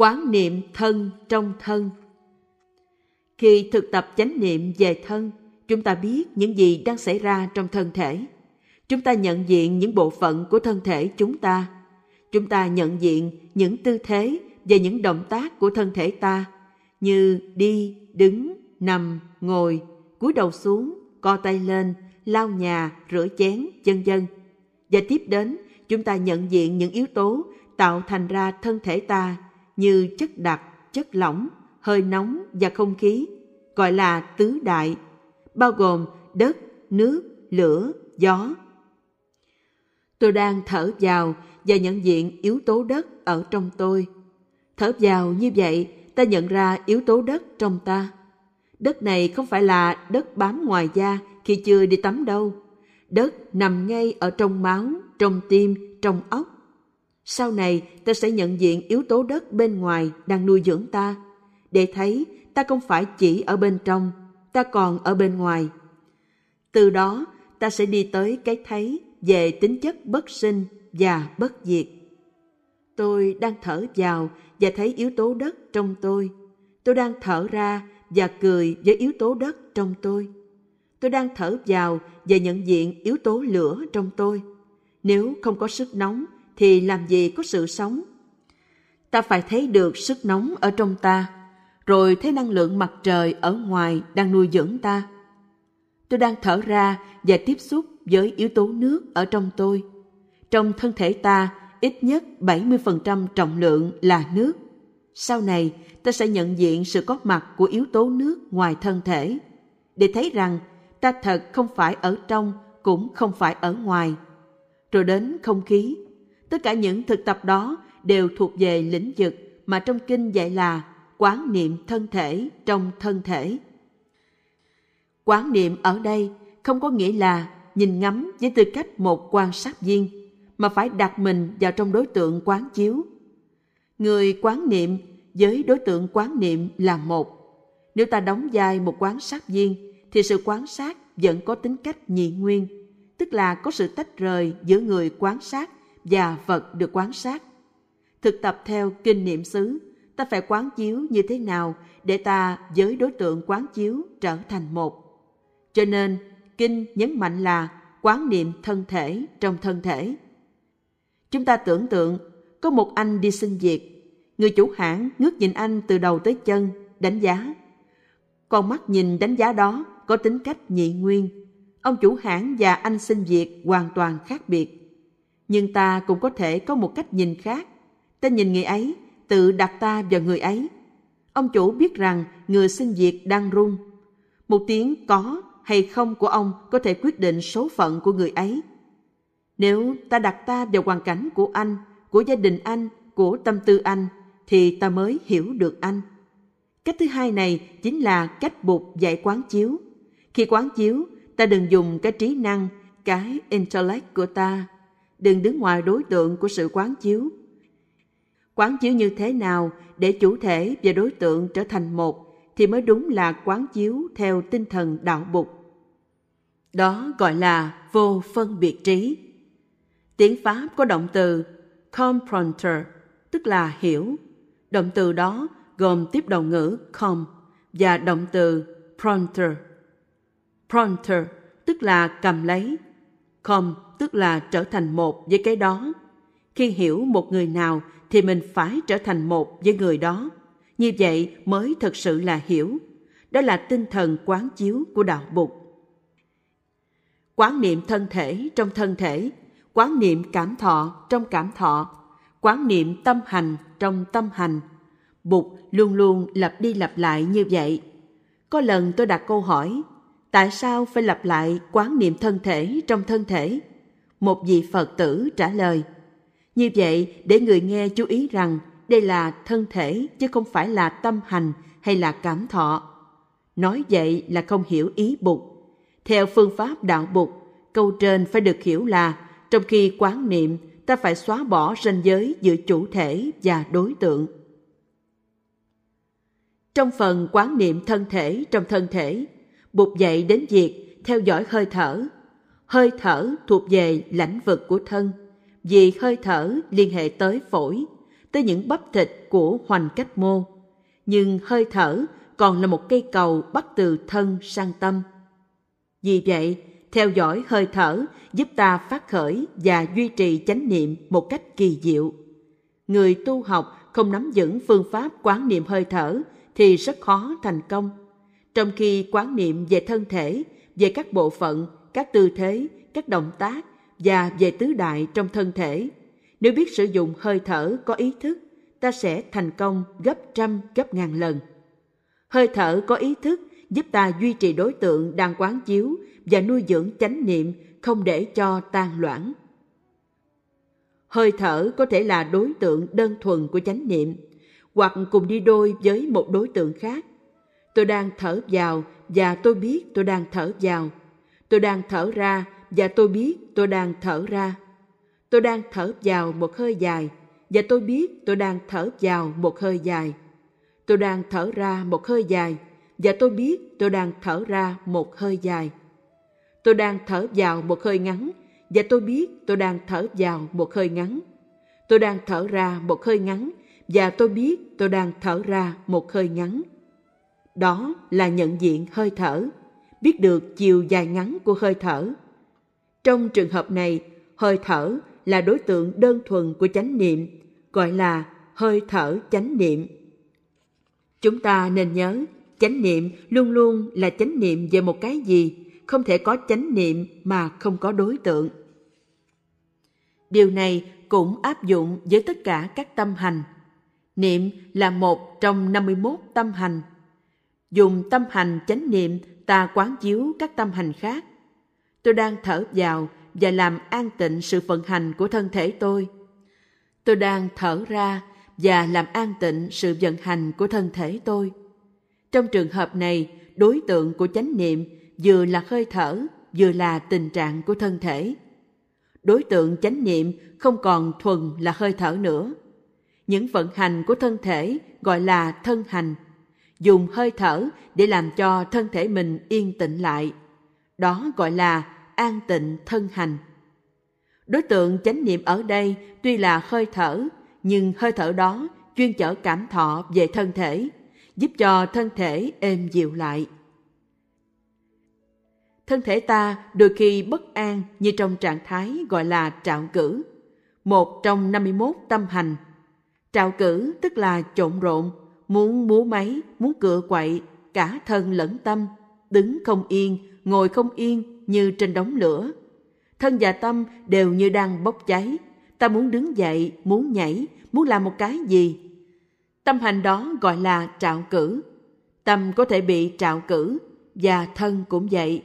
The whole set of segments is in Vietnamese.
quán niệm thân trong thân. Khi thực tập chánh niệm về thân, chúng ta biết những gì đang xảy ra trong thân thể. Chúng ta nhận diện những bộ phận của thân thể chúng ta. Chúng ta nhận diện những tư thế và những động tác của thân thể ta, như đi, đứng, nằm, ngồi, cúi đầu xuống, co tay lên, lau nhà, rửa chén, vân vân. Và tiếp đến, chúng ta nhận diện những yếu tố tạo thành ra thân thể ta như chất đặc, chất lỏng, hơi nóng và không khí, gọi là tứ đại, bao gồm đất, nước, lửa, gió. Tôi đang thở vào và nhận diện yếu tố đất ở trong tôi. Thở vào như vậy, ta nhận ra yếu tố đất trong ta. Đất này không phải là đất bám ngoài da khi chưa đi tắm đâu. Đất nằm ngay ở trong máu, trong tim, trong óc sau này, ta sẽ nhận diện yếu tố đất bên ngoài đang nuôi dưỡng ta. Để thấy, ta không phải chỉ ở bên trong, ta còn ở bên ngoài. Từ đó, ta sẽ đi tới cái thấy về tính chất bất sinh và bất diệt. Tôi đang thở vào và thấy yếu tố đất trong tôi. Tôi đang thở ra và cười với yếu tố đất trong tôi. Tôi đang thở vào và nhận diện yếu tố lửa trong tôi. Nếu không có sức nóng thì làm gì có sự sống ta phải thấy được sức nóng ở trong ta rồi thấy năng lượng mặt trời ở ngoài đang nuôi dưỡng ta tôi đang thở ra và tiếp xúc với yếu tố nước ở trong tôi trong thân thể ta ít nhất 70% trọng lượng là nước. Sau này, ta sẽ nhận diện sự có mặt của yếu tố nước ngoài thân thể, để thấy rằng ta thật không phải ở trong cũng không phải ở ngoài. Rồi đến không khí. Tất cả những thực tập đó đều thuộc về lĩnh vực mà trong kinh dạy là quán niệm thân thể trong thân thể. Quán niệm ở đây không có nghĩa là nhìn ngắm với tư cách một quan sát viên, mà phải đặt mình vào trong đối tượng quán chiếu. Người quán niệm với đối tượng quán niệm là một. Nếu ta đóng vai một quán sát viên, thì sự quán sát vẫn có tính cách nhị nguyên, tức là có sự tách rời giữa người quán sát và vật được quán sát. Thực tập theo kinh niệm xứ, ta phải quán chiếu như thế nào để ta với đối tượng quán chiếu trở thành một. Cho nên, kinh nhấn mạnh là quán niệm thân thể trong thân thể. Chúng ta tưởng tượng có một anh đi xin việc, người chủ hãng ngước nhìn anh từ đầu tới chân, đánh giá. Con mắt nhìn đánh giá đó có tính cách nhị nguyên. Ông chủ hãng và anh xin việc hoàn toàn khác biệt. Nhưng ta cũng có thể có một cách nhìn khác. Ta nhìn người ấy, tự đặt ta vào người ấy. Ông chủ biết rằng người xin việc đang run. Một tiếng có hay không của ông có thể quyết định số phận của người ấy. Nếu ta đặt ta vào hoàn cảnh của anh, của gia đình anh, của tâm tư anh, thì ta mới hiểu được anh. Cách thứ hai này chính là cách buộc dạy quán chiếu. Khi quán chiếu, ta đừng dùng cái trí năng, cái intellect của ta. Đừng đứng ngoài đối tượng của sự quán chiếu. Quán chiếu như thế nào để chủ thể và đối tượng trở thành một thì mới đúng là quán chiếu theo tinh thần đạo bục. Đó gọi là vô phân biệt trí. Tiếng Pháp có động từ comprendre, tức là hiểu. Động từ đó gồm tiếp đầu ngữ com và động từ pronter. Pronter tức là cầm lấy, com tức là trở thành một với cái đó. Khi hiểu một người nào thì mình phải trở thành một với người đó. Như vậy mới thật sự là hiểu. Đó là tinh thần quán chiếu của đạo Bụt. Quán niệm thân thể trong thân thể quán niệm cảm thọ trong cảm thọ, quán niệm tâm hành trong tâm hành. Bụt luôn luôn lặp đi lặp lại như vậy. Có lần tôi đặt câu hỏi, tại sao phải lặp lại quán niệm thân thể trong thân thể? Một vị Phật tử trả lời, như vậy để người nghe chú ý rằng đây là thân thể chứ không phải là tâm hành hay là cảm thọ. Nói vậy là không hiểu ý Bụt. Theo phương pháp đạo Bụt, câu trên phải được hiểu là trong khi quán niệm, ta phải xóa bỏ ranh giới giữa chủ thể và đối tượng. Trong phần quán niệm thân thể trong thân thể, Bụt dạy đến việc theo dõi hơi thở. Hơi thở thuộc về lãnh vực của thân, vì hơi thở liên hệ tới phổi. tới những bắp thịt của hoành cách mô. Nhưng hơi thở còn là một cây cầu bắt từ thân sang tâm. Vì vậy, theo dõi hơi thở giúp ta phát khởi và duy trì chánh niệm một cách kỳ diệu. Người tu học không nắm vững phương pháp quán niệm hơi thở thì rất khó thành công. Trong khi quán niệm về thân thể, về các bộ phận, các tư thế, các động tác và về tứ đại trong thân thể, nếu biết sử dụng hơi thở có ý thức, ta sẽ thành công gấp trăm gấp ngàn lần. Hơi thở có ý thức giúp ta duy trì đối tượng đang quán chiếu và nuôi dưỡng chánh niệm không để cho tan loãng. Hơi thở có thể là đối tượng đơn thuần của chánh niệm hoặc cùng đi đôi với một đối tượng khác. Tôi đang thở vào và tôi biết tôi đang thở vào. Tôi đang thở ra và tôi biết tôi đang thở ra. Tôi đang thở vào một hơi dài và tôi biết tôi đang thở vào một hơi dài. Tôi đang thở ra một hơi dài và tôi biết tôi đang thở ra một hơi dài. Tôi đang thở vào một hơi ngắn và tôi biết tôi đang thở vào một hơi ngắn. Tôi đang thở ra một hơi ngắn và tôi biết tôi đang thở ra một hơi ngắn. Đó là nhận diện hơi thở, biết được chiều dài ngắn của hơi thở. Trong trường hợp này, hơi thở là đối tượng đơn thuần của chánh niệm, gọi là hơi thở chánh niệm. Chúng ta nên nhớ, chánh niệm luôn luôn là chánh niệm về một cái gì, không thể có chánh niệm mà không có đối tượng. Điều này cũng áp dụng với tất cả các tâm hành. Niệm là một trong 51 tâm hành. Dùng tâm hành chánh niệm ta quán chiếu các tâm hành khác. Tôi đang thở vào và làm an tịnh sự vận hành của thân thể tôi. Tôi đang thở ra và làm an tịnh sự vận hành của thân thể tôi. Trong trường hợp này, đối tượng của chánh niệm vừa là hơi thở, vừa là tình trạng của thân thể. Đối tượng chánh niệm không còn thuần là hơi thở nữa. Những vận hành của thân thể gọi là thân hành. Dùng hơi thở để làm cho thân thể mình yên tĩnh lại. Đó gọi là an tịnh thân hành. Đối tượng chánh niệm ở đây tuy là hơi thở, nhưng hơi thở đó chuyên chở cảm thọ về thân thể, giúp cho thân thể êm dịu lại. Thân thể ta đôi khi bất an như trong trạng thái gọi là trạo cử, một trong 51 tâm hành. Trạo cử tức là trộn rộn, muốn múa máy, muốn cựa quậy, cả thân lẫn tâm, đứng không yên, ngồi không yên như trên đống lửa. Thân và tâm đều như đang bốc cháy, ta muốn đứng dậy, muốn nhảy, muốn làm một cái gì. Tâm hành đó gọi là trạo cử. Tâm có thể bị trạo cử và thân cũng vậy.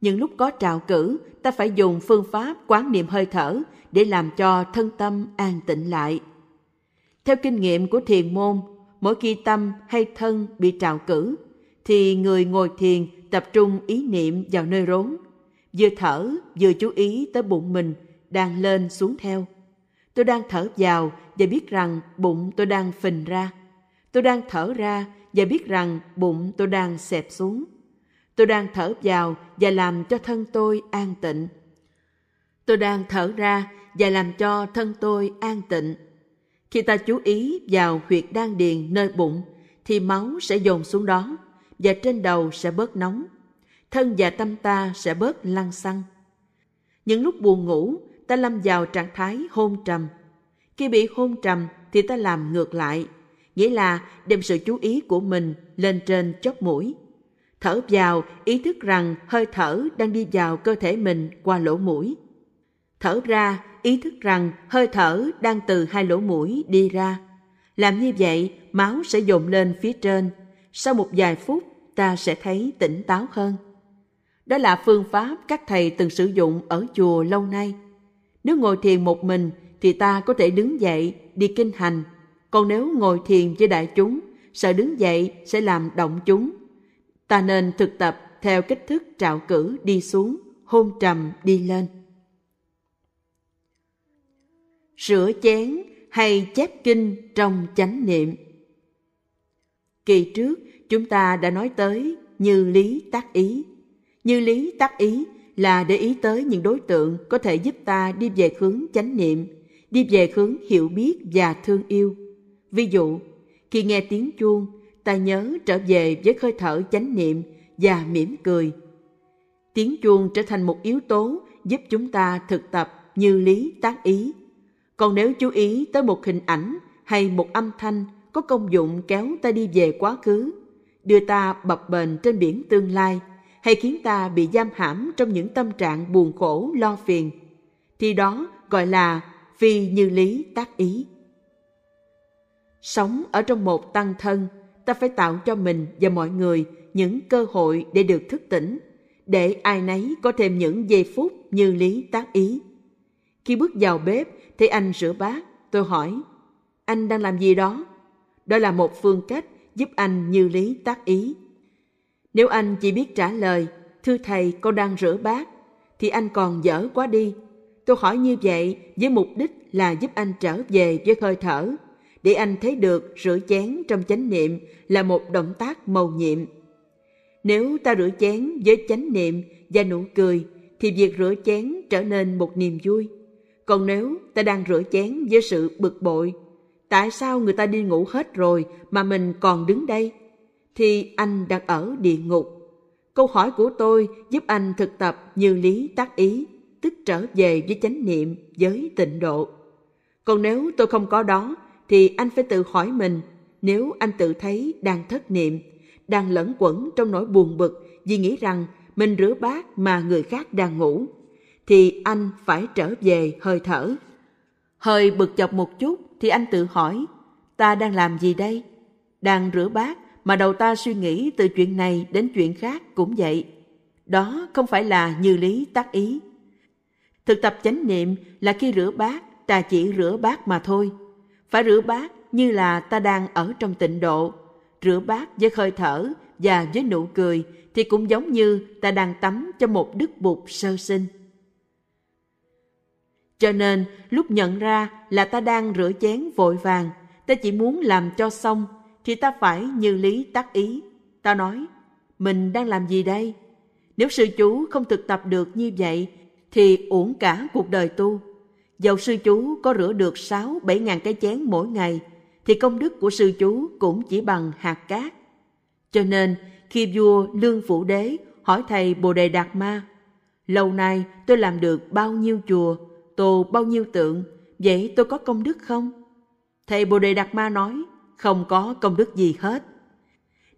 Những lúc có trạo cử, ta phải dùng phương pháp quán niệm hơi thở để làm cho thân tâm an tịnh lại. Theo kinh nghiệm của thiền môn, mỗi khi tâm hay thân bị trào cử, thì người ngồi thiền tập trung ý niệm vào nơi rốn, vừa thở vừa chú ý tới bụng mình đang lên xuống theo. Tôi đang thở vào và biết rằng bụng tôi đang phình ra. Tôi đang thở ra và biết rằng bụng tôi đang xẹp xuống. Tôi đang thở vào và làm cho thân tôi an tịnh. Tôi đang thở ra và làm cho thân tôi an tịnh. Khi ta chú ý vào huyệt đan điền nơi bụng, thì máu sẽ dồn xuống đó và trên đầu sẽ bớt nóng. Thân và tâm ta sẽ bớt lăn xăng. Những lúc buồn ngủ, ta lâm vào trạng thái hôn trầm. Khi bị hôn trầm thì ta làm ngược lại, nghĩa là đem sự chú ý của mình lên trên chóp mũi. Thở vào, ý thức rằng hơi thở đang đi vào cơ thể mình qua lỗ mũi. Thở ra, ý thức rằng hơi thở đang từ hai lỗ mũi đi ra. Làm như vậy, máu sẽ dồn lên phía trên. Sau một vài phút, ta sẽ thấy tỉnh táo hơn. Đó là phương pháp các thầy từng sử dụng ở chùa lâu nay. Nếu ngồi thiền một mình thì ta có thể đứng dậy đi kinh hành. Còn nếu ngồi thiền với đại chúng, sợ đứng dậy sẽ làm động chúng. Ta nên thực tập theo cách thức trạo cử đi xuống, hôn trầm đi lên. Rửa chén hay chép kinh trong chánh niệm. Kỳ trước, chúng ta đã nói tới như lý tác ý. Như lý tác ý là để ý tới những đối tượng có thể giúp ta đi về hướng chánh niệm đi về hướng hiểu biết và thương yêu. Ví dụ, khi nghe tiếng chuông, ta nhớ trở về với hơi thở chánh niệm và mỉm cười. Tiếng chuông trở thành một yếu tố giúp chúng ta thực tập như lý tác ý. Còn nếu chú ý tới một hình ảnh hay một âm thanh có công dụng kéo ta đi về quá khứ, đưa ta bập bềnh trên biển tương lai, hay khiến ta bị giam hãm trong những tâm trạng buồn khổ lo phiền, thì đó gọi là phi như lý tác ý. Sống ở trong một tăng thân, ta phải tạo cho mình và mọi người những cơ hội để được thức tỉnh, để ai nấy có thêm những giây phút như lý tác ý. Khi bước vào bếp, thấy anh rửa bát, tôi hỏi, anh đang làm gì đó? Đó là một phương cách giúp anh như lý tác ý. Nếu anh chỉ biết trả lời, thưa thầy con đang rửa bát, thì anh còn dở quá đi. Tôi hỏi như vậy với mục đích là giúp anh trở về với hơi thở, để anh thấy được rửa chén trong chánh niệm là một động tác màu nhiệm. Nếu ta rửa chén với chánh niệm và nụ cười, thì việc rửa chén trở nên một niềm vui. Còn nếu ta đang rửa chén với sự bực bội, tại sao người ta đi ngủ hết rồi mà mình còn đứng đây? Thì anh đang ở địa ngục. Câu hỏi của tôi giúp anh thực tập như lý tác ý, tức trở về với chánh niệm, với tịnh độ. Còn nếu tôi không có đó, thì anh phải tự hỏi mình, nếu anh tự thấy đang thất niệm, đang lẫn quẩn trong nỗi buồn bực vì nghĩ rằng mình rửa bát mà người khác đang ngủ, thì anh phải trở về hơi thở. Hơi bực chọc một chút thì anh tự hỏi, ta đang làm gì đây? Đang rửa bát mà đầu ta suy nghĩ từ chuyện này đến chuyện khác cũng vậy. Đó không phải là như lý tác ý. Thực tập chánh niệm là khi rửa bát, ta chỉ rửa bát mà thôi. Phải rửa bát như là ta đang ở trong tịnh độ. Rửa bát với hơi thở và với nụ cười thì cũng giống như ta đang tắm cho một đức bụt sơ sinh. Cho nên, lúc nhận ra là ta đang rửa chén vội vàng, ta chỉ muốn làm cho xong, thì ta phải như lý tác ý. Ta nói, mình đang làm gì đây? Nếu sư chú không thực tập được như vậy, thì uổng cả cuộc đời tu. Dầu sư chú có rửa được sáu bảy ngàn cái chén mỗi ngày, thì công đức của sư chú cũng chỉ bằng hạt cát. Cho nên, khi vua Lương Phủ Đế hỏi thầy Bồ Đề Đạt Ma, lâu nay tôi làm được bao nhiêu chùa, tô bao nhiêu tượng, vậy tôi có công đức không? Thầy Bồ Đề Đạt Ma nói, không có công đức gì hết.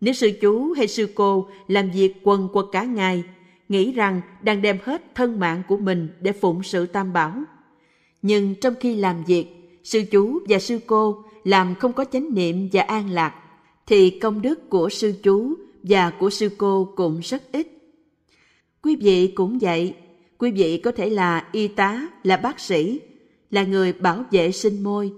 Nếu sư chú hay sư cô làm việc quần quật cả ngày, nghĩ rằng đang đem hết thân mạng của mình để phụng sự tam bảo. Nhưng trong khi làm việc, sư chú và sư cô làm không có chánh niệm và an lạc, thì công đức của sư chú và của sư cô cũng rất ít. Quý vị cũng vậy, quý vị có thể là y tá, là bác sĩ, là người bảo vệ sinh môi.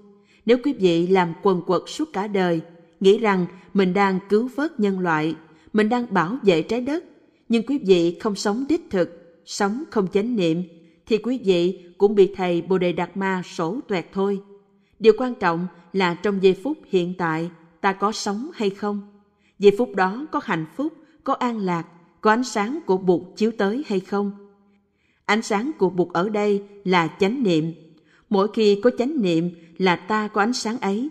Nếu quý vị làm quần quật suốt cả đời, nghĩ rằng mình đang cứu vớt nhân loại, mình đang bảo vệ trái đất, nhưng quý vị không sống đích thực, sống không chánh niệm, thì quý vị cũng bị thầy Bồ Đề Đạt Ma sổ toẹt thôi. Điều quan trọng là trong giây phút hiện tại ta có sống hay không. Giây phút đó có hạnh phúc, có an lạc, có ánh sáng của Bụt chiếu tới hay không. Ánh sáng của Bụt ở đây là chánh niệm. Mỗi khi có chánh niệm là ta có ánh sáng ấy.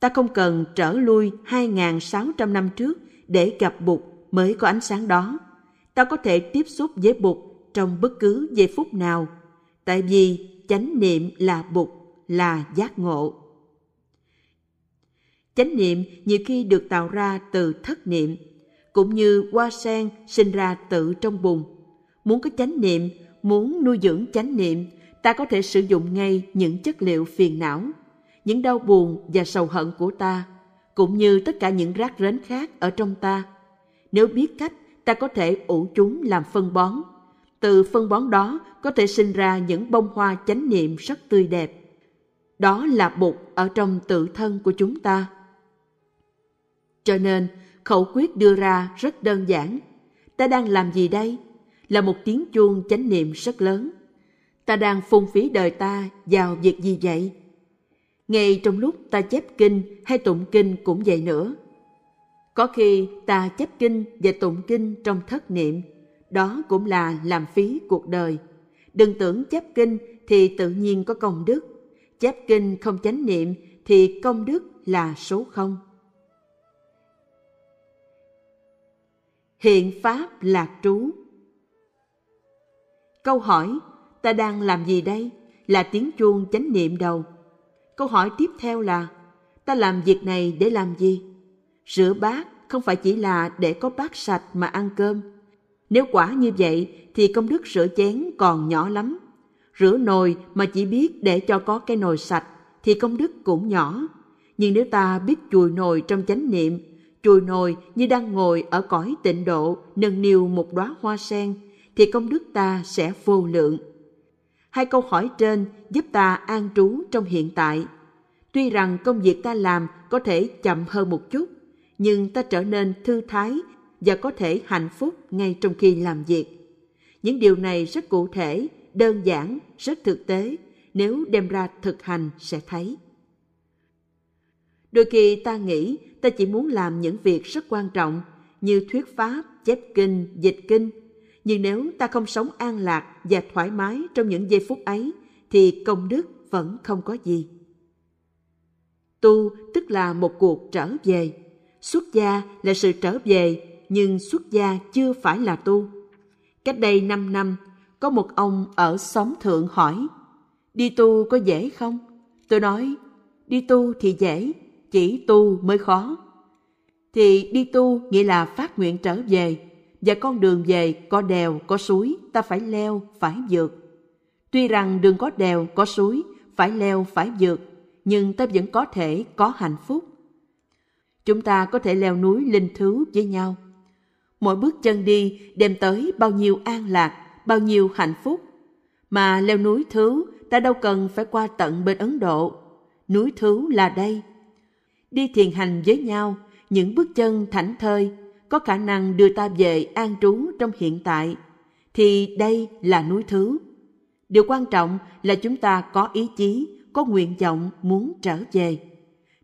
Ta không cần trở lui 2.600 năm trước để gặp Bụt mới có ánh sáng đó. Ta có thể tiếp xúc với Bụt trong bất cứ giây phút nào. Tại vì chánh niệm là Bụt, là giác ngộ. Chánh niệm nhiều khi được tạo ra từ thất niệm, cũng như hoa sen sinh ra tự trong bùn. Muốn có chánh niệm, muốn nuôi dưỡng chánh niệm, ta có thể sử dụng ngay những chất liệu phiền não, những đau buồn và sầu hận của ta, cũng như tất cả những rác rến khác ở trong ta. Nếu biết cách, ta có thể ủ chúng làm phân bón. Từ phân bón đó có thể sinh ra những bông hoa chánh niệm rất tươi đẹp. Đó là bụt ở trong tự thân của chúng ta. Cho nên, khẩu quyết đưa ra rất đơn giản. Ta đang làm gì đây? Là một tiếng chuông chánh niệm rất lớn. Ta đang phung phí đời ta vào việc gì vậy? Ngay trong lúc ta chép kinh hay tụng kinh cũng vậy nữa. Có khi ta chép kinh và tụng kinh trong thất niệm, đó cũng là làm phí cuộc đời. Đừng tưởng chép kinh thì tự nhiên có công đức. chép kinh không chánh niệm thì công đức là số không. Hiện pháp lạc trú Câu hỏi ta đang làm gì đây là tiếng chuông chánh niệm đầu. Câu hỏi tiếp theo là ta làm việc này để làm gì? Rửa bát không phải chỉ là để có bát sạch mà ăn cơm. Nếu quả như vậy thì công đức rửa chén còn nhỏ lắm. Rửa nồi mà chỉ biết để cho có cái nồi sạch thì công đức cũng nhỏ. Nhưng nếu ta biết chùi nồi trong chánh niệm, chùi nồi như đang ngồi ở cõi tịnh độ nâng niu một đóa hoa sen, thì công đức ta sẽ vô lượng. Hai câu hỏi trên giúp ta an trú trong hiện tại. Tuy rằng công việc ta làm có thể chậm hơn một chút, nhưng ta trở nên thư thái và có thể hạnh phúc ngay trong khi làm việc. Những điều này rất cụ thể, đơn giản, rất thực tế, nếu đem ra thực hành sẽ thấy. Đôi khi ta nghĩ ta chỉ muốn làm những việc rất quan trọng như thuyết pháp, chép kinh, dịch kinh. Nhưng nếu ta không sống an lạc và thoải mái trong những giây phút ấy thì công đức vẫn không có gì. Tu tức là một cuộc trở về. Xuất gia là sự trở về, nhưng xuất gia chưa phải là tu. Cách đây 5 năm, có một ông ở xóm thượng hỏi, đi tu có dễ không? Tôi nói, đi tu thì dễ, chỉ tu mới khó. Thì đi tu nghĩa là phát nguyện trở về, và con đường về có đèo, có suối, ta phải leo, phải vượt. Tuy rằng đường có đèo, có suối, phải leo, phải vượt, nhưng ta vẫn có thể có hạnh phúc. Chúng ta có thể leo núi linh thứ với nhau. Mỗi bước chân đi đem tới bao nhiêu an lạc, bao nhiêu hạnh phúc. Mà leo núi thứ, ta đâu cần phải qua tận bên Ấn Độ. Núi thứ là đây, đi thiền hành với nhau, những bước chân thảnh thơi có khả năng đưa ta về an trú trong hiện tại, thì đây là núi thứ. Điều quan trọng là chúng ta có ý chí, có nguyện vọng muốn trở về.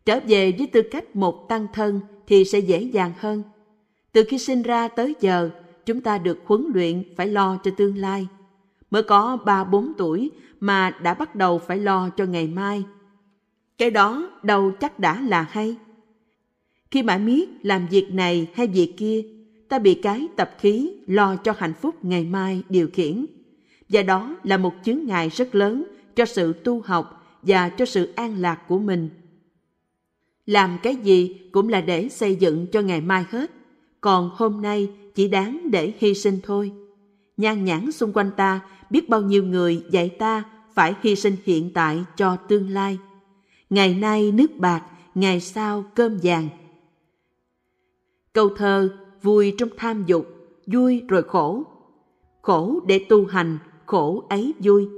Trở về với tư cách một tăng thân thì sẽ dễ dàng hơn. Từ khi sinh ra tới giờ, chúng ta được huấn luyện phải lo cho tương lai. Mới có ba bốn tuổi mà đã bắt đầu phải lo cho ngày mai, cái đó đâu chắc đã là hay. Khi mãi miết làm việc này hay việc kia, ta bị cái tập khí lo cho hạnh phúc ngày mai điều khiển. Và đó là một chướng ngại rất lớn cho sự tu học và cho sự an lạc của mình. Làm cái gì cũng là để xây dựng cho ngày mai hết, còn hôm nay chỉ đáng để hy sinh thôi. Nhan nhãn xung quanh ta biết bao nhiêu người dạy ta phải hy sinh hiện tại cho tương lai ngày nay nước bạc, ngày sau cơm vàng. Câu thơ vui trong tham dục, vui rồi khổ. Khổ để tu hành, khổ ấy vui.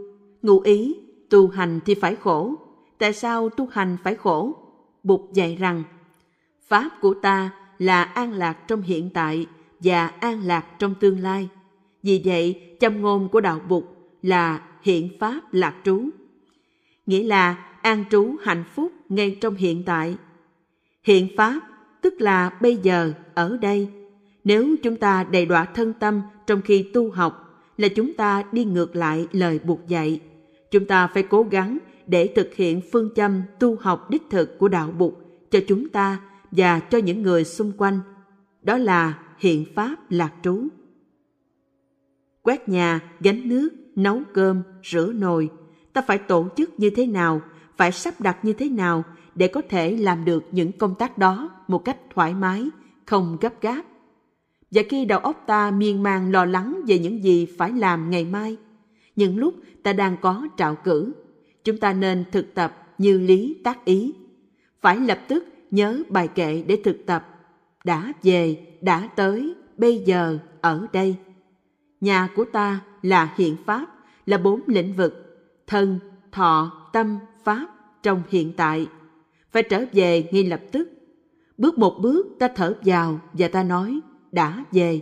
Ngụ ý, tu hành thì phải khổ. Tại sao tu hành phải khổ? Bụt dạy rằng, Pháp của ta là an lạc trong hiện tại và an lạc trong tương lai. Vì vậy, châm ngôn của đạo Bụt là hiện Pháp lạc trú. Nghĩa là an trú hạnh phúc ngay trong hiện tại. Hiện pháp tức là bây giờ, ở đây. Nếu chúng ta đầy đọa thân tâm trong khi tu học là chúng ta đi ngược lại lời buộc dạy. Chúng ta phải cố gắng để thực hiện phương châm tu học đích thực của đạo bục cho chúng ta và cho những người xung quanh. Đó là hiện pháp lạc trú. Quét nhà, gánh nước, nấu cơm, rửa nồi, ta phải tổ chức như thế nào phải sắp đặt như thế nào để có thể làm được những công tác đó một cách thoải mái, không gấp gáp. Và khi đầu óc ta miên man lo lắng về những gì phải làm ngày mai, những lúc ta đang có trạo cử, chúng ta nên thực tập như lý tác ý. Phải lập tức nhớ bài kệ để thực tập. Đã về, đã tới, bây giờ, ở đây. Nhà của ta là hiện pháp, là bốn lĩnh vực, thân, thọ, tâm, pháp trong hiện tại phải trở về ngay lập tức. Bước một bước ta thở vào và ta nói đã về.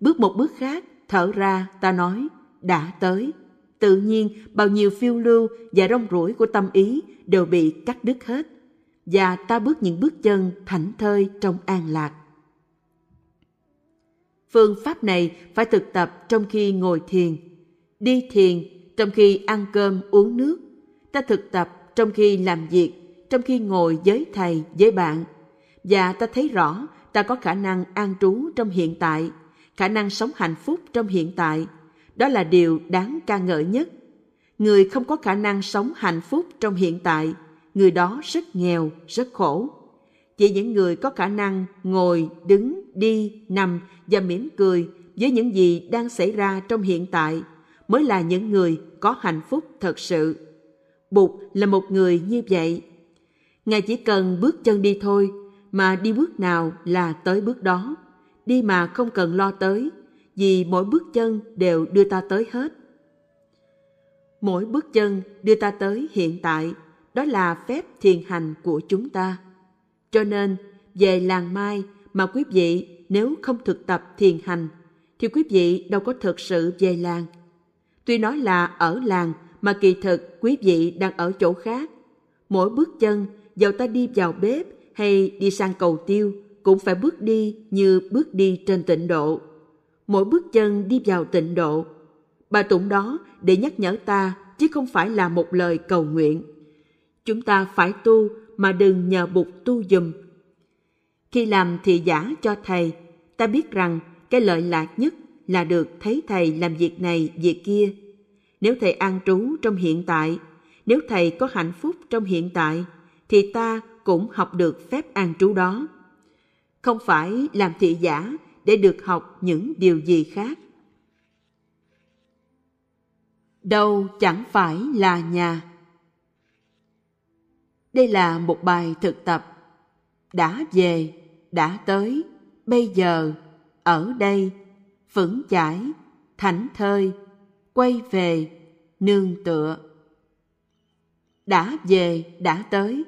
Bước một bước khác thở ra ta nói đã tới. Tự nhiên bao nhiêu phiêu lưu và rong ruổi của tâm ý đều bị cắt đứt hết. Và ta bước những bước chân thảnh thơi trong an lạc. Phương pháp này phải thực tập trong khi ngồi thiền. Đi thiền trong khi ăn cơm uống nước. Ta thực tập trong khi làm việc, trong khi ngồi với thầy, với bạn. Và ta thấy rõ ta có khả năng an trú trong hiện tại, khả năng sống hạnh phúc trong hiện tại. Đó là điều đáng ca ngợi nhất. Người không có khả năng sống hạnh phúc trong hiện tại, người đó rất nghèo, rất khổ. Chỉ những người có khả năng ngồi, đứng, đi, nằm và mỉm cười với những gì đang xảy ra trong hiện tại mới là những người có hạnh phúc thật sự. Bụt là một người như vậy. Ngài chỉ cần bước chân đi thôi, mà đi bước nào là tới bước đó. Đi mà không cần lo tới, vì mỗi bước chân đều đưa ta tới hết. Mỗi bước chân đưa ta tới hiện tại, đó là phép thiền hành của chúng ta. Cho nên, về làng mai mà quý vị nếu không thực tập thiền hành, thì quý vị đâu có thực sự về làng. Tuy nói là ở làng mà kỳ thực quý vị đang ở chỗ khác. Mỗi bước chân, dầu ta đi vào bếp hay đi sang cầu tiêu, cũng phải bước đi như bước đi trên tịnh độ. Mỗi bước chân đi vào tịnh độ. Bài tụng đó để nhắc nhở ta chứ không phải là một lời cầu nguyện. Chúng ta phải tu mà đừng nhờ bụt tu dùm. Khi làm thị giả cho thầy, ta biết rằng cái lợi lạc nhất là được thấy thầy làm việc này, việc kia. Nếu thầy an trú trong hiện tại, nếu thầy có hạnh phúc trong hiện tại, thì ta cũng học được phép an trú đó. Không phải làm thị giả để được học những điều gì khác. Đâu chẳng phải là nhà. Đây là một bài thực tập. Đã về, đã tới, bây giờ, ở đây, vững chãi, thảnh thơi, quay về, nương tựa. Đã về, đã tới.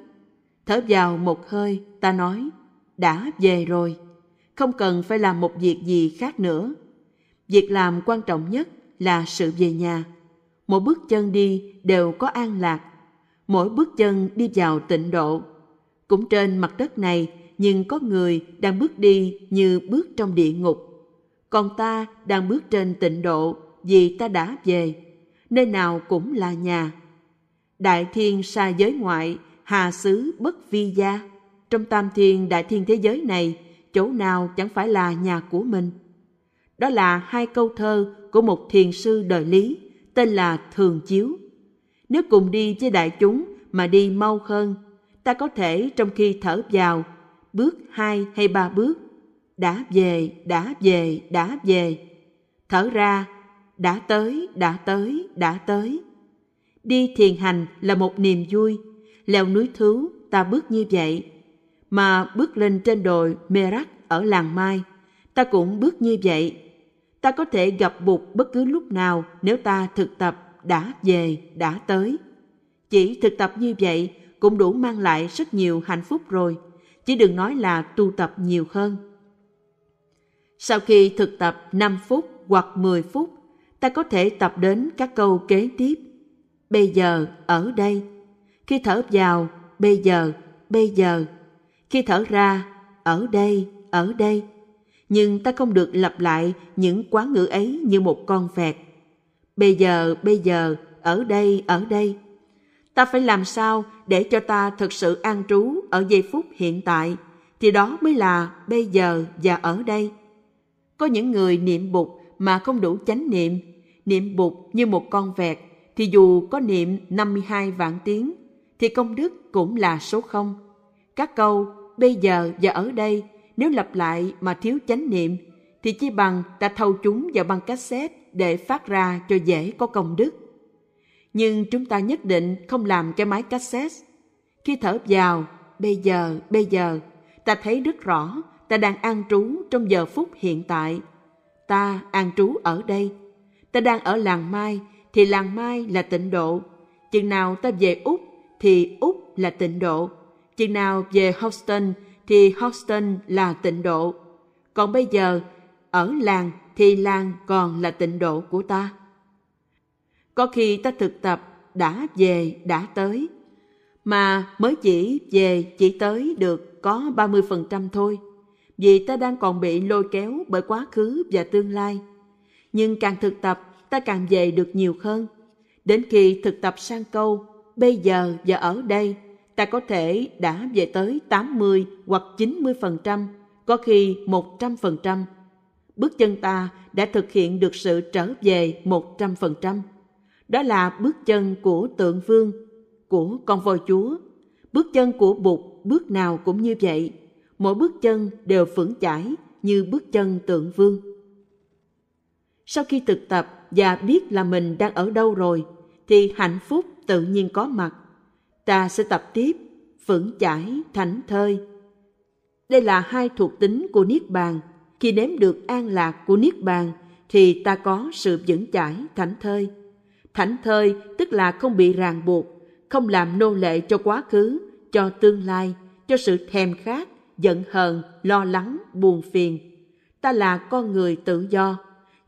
Thở vào một hơi, ta nói, đã về rồi. Không cần phải làm một việc gì khác nữa. Việc làm quan trọng nhất là sự về nhà. Mỗi bước chân đi đều có an lạc. Mỗi bước chân đi vào tịnh độ. Cũng trên mặt đất này, nhưng có người đang bước đi như bước trong địa ngục. Còn ta đang bước trên tịnh độ vì ta đã về. Nơi nào cũng là nhà. Đại thiên xa giới ngoại hà xứ bất vi gia. Trong tam thiên đại thiên thế giới này, chỗ nào chẳng phải là nhà của mình. Đó là hai câu thơ của một thiền sư đời Lý, tên là Thường Chiếu. Nếu cùng đi với đại chúng mà đi mau hơn, ta có thể trong khi thở vào, bước hai hay ba bước, đã về, đã về, đã về. Thở ra, đã tới, đã tới, đã tới. Đi thiền hành là một niềm vui, leo núi thứ ta bước như vậy, mà bước lên trên đồi Merak ở làng Mai, ta cũng bước như vậy. Ta có thể gặp Bụt bất cứ lúc nào nếu ta thực tập đã về, đã tới. Chỉ thực tập như vậy cũng đủ mang lại rất nhiều hạnh phúc rồi, chỉ đừng nói là tu tập nhiều hơn. Sau khi thực tập 5 phút hoặc 10 phút, ta có thể tập đến các câu kế tiếp. Bây giờ, ở đây, khi thở vào, bây giờ, bây giờ. Khi thở ra, ở đây, ở đây. Nhưng ta không được lặp lại những quán ngữ ấy như một con vẹt. Bây giờ, bây giờ, ở đây, ở đây. Ta phải làm sao để cho ta thực sự an trú ở giây phút hiện tại, thì đó mới là bây giờ và ở đây. Có những người niệm bụt mà không đủ chánh niệm, niệm bụt như một con vẹt, thì dù có niệm 52 vạn tiếng thì công đức cũng là số không. Các câu bây giờ và ở đây nếu lặp lại mà thiếu chánh niệm thì chỉ bằng ta thâu chúng vào băng cassette để phát ra cho dễ có công đức. Nhưng chúng ta nhất định không làm cái máy cassette. Khi thở vào, bây giờ, bây giờ, ta thấy rất rõ ta đang an trú trong giờ phút hiện tại. Ta an trú ở đây. Ta đang ở làng Mai, thì làng Mai là tịnh độ. Chừng nào ta về Úc thì Úc là tịnh độ. Chừng nào về Houston thì Houston là tịnh độ. Còn bây giờ, ở làng thì làng còn là tịnh độ của ta. Có khi ta thực tập đã về, đã tới, mà mới chỉ về chỉ tới được có 30% thôi, vì ta đang còn bị lôi kéo bởi quá khứ và tương lai. Nhưng càng thực tập, ta càng về được nhiều hơn. Đến khi thực tập sang câu, bây giờ và ở đây, ta có thể đã về tới 80 hoặc 90%, có khi 100%. Bước chân ta đã thực hiện được sự trở về 100%. Đó là bước chân của tượng vương, của con voi chúa. Bước chân của Bụt bước nào cũng như vậy. Mỗi bước chân đều vững chãi như bước chân tượng vương. Sau khi thực tập và biết là mình đang ở đâu rồi, thì hạnh phúc tự nhiên có mặt. Ta sẽ tập tiếp, vững chãi, thảnh thơi. Đây là hai thuộc tính của Niết Bàn. Khi nếm được an lạc của Niết Bàn, thì ta có sự vững chãi, thảnh thơi. Thảnh thơi tức là không bị ràng buộc, không làm nô lệ cho quá khứ, cho tương lai, cho sự thèm khát, giận hờn, lo lắng, buồn phiền. Ta là con người tự do.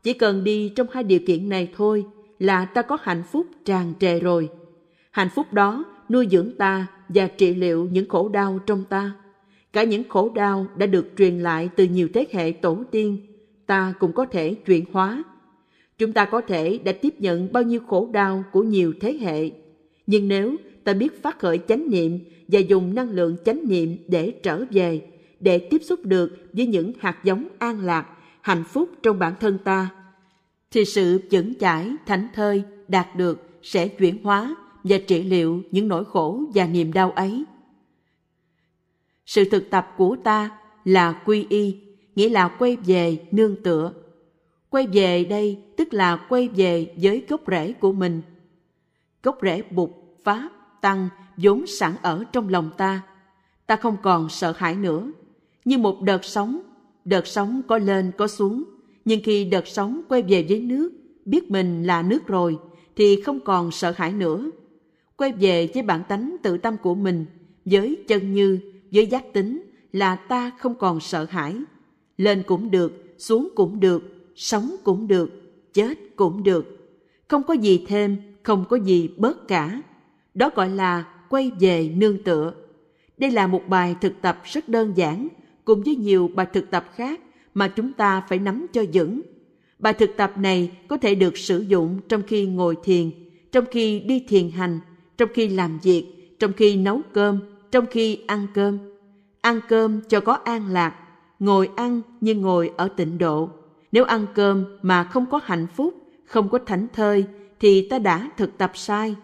Chỉ cần đi trong hai điều kiện này thôi là ta có hạnh phúc tràn trề rồi. Hạnh phúc đó nuôi dưỡng ta và trị liệu những khổ đau trong ta. Cả những khổ đau đã được truyền lại từ nhiều thế hệ tổ tiên, ta cũng có thể chuyển hóa. Chúng ta có thể đã tiếp nhận bao nhiêu khổ đau của nhiều thế hệ. Nhưng nếu ta biết phát khởi chánh niệm và dùng năng lượng chánh niệm để trở về, để tiếp xúc được với những hạt giống an lạc, hạnh phúc trong bản thân ta, thì sự vững chãi, thảnh thơi đạt được sẽ chuyển hóa và trị liệu những nỗi khổ và niềm đau ấy. Sự thực tập của ta là quy y, nghĩa là quay về nương tựa. Quay về đây tức là quay về với gốc rễ của mình. Gốc rễ bụt, pháp, tăng vốn sẵn ở trong lòng ta. Ta không còn sợ hãi nữa. Như một đợt sóng, đợt sóng có lên có xuống. Nhưng khi đợt sóng quay về với nước, biết mình là nước rồi, thì không còn sợ hãi nữa. Quay về với bản tánh tự tâm của mình, với chân như, với giác tính là ta không còn sợ hãi. Lên cũng được, xuống cũng được, sống cũng được, chết cũng được. Không có gì thêm, không có gì bớt cả. Đó gọi là quay về nương tựa. Đây là một bài thực tập rất đơn giản, cùng với nhiều bài thực tập khác mà chúng ta phải nắm cho vững. Bài thực tập này có thể được sử dụng trong khi ngồi thiền, trong khi đi thiền hành, trong khi làm việc, trong khi nấu cơm, trong khi ăn cơm. Ăn cơm cho có an lạc, ngồi ăn như ngồi ở tịnh độ. Nếu ăn cơm mà không có hạnh phúc, không có thảnh thơi, thì ta đã thực tập sai.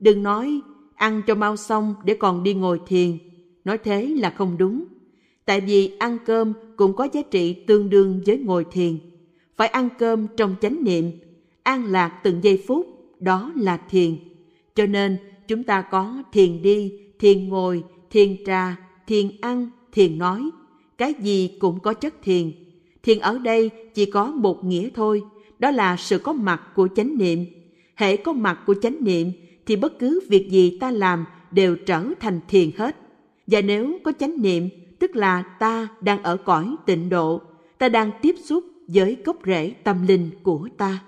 Đừng nói ăn cho mau xong để còn đi ngồi thiền. Nói thế là không đúng. Tại vì ăn cơm cũng có giá trị tương đương với ngồi thiền. Phải ăn cơm trong chánh niệm, an lạc từng giây phút, đó là thiền. Cho nên chúng ta có thiền đi, thiền ngồi, thiền trà, thiền ăn, thiền nói. Cái gì cũng có chất thiền. Thiền ở đây chỉ có một nghĩa thôi, đó là sự có mặt của chánh niệm. Hệ có mặt của chánh niệm thì bất cứ việc gì ta làm đều trở thành thiền hết. Và nếu có chánh niệm, tức là ta đang ở cõi tịnh độ, ta đang tiếp xúc với gốc rễ tâm linh của ta.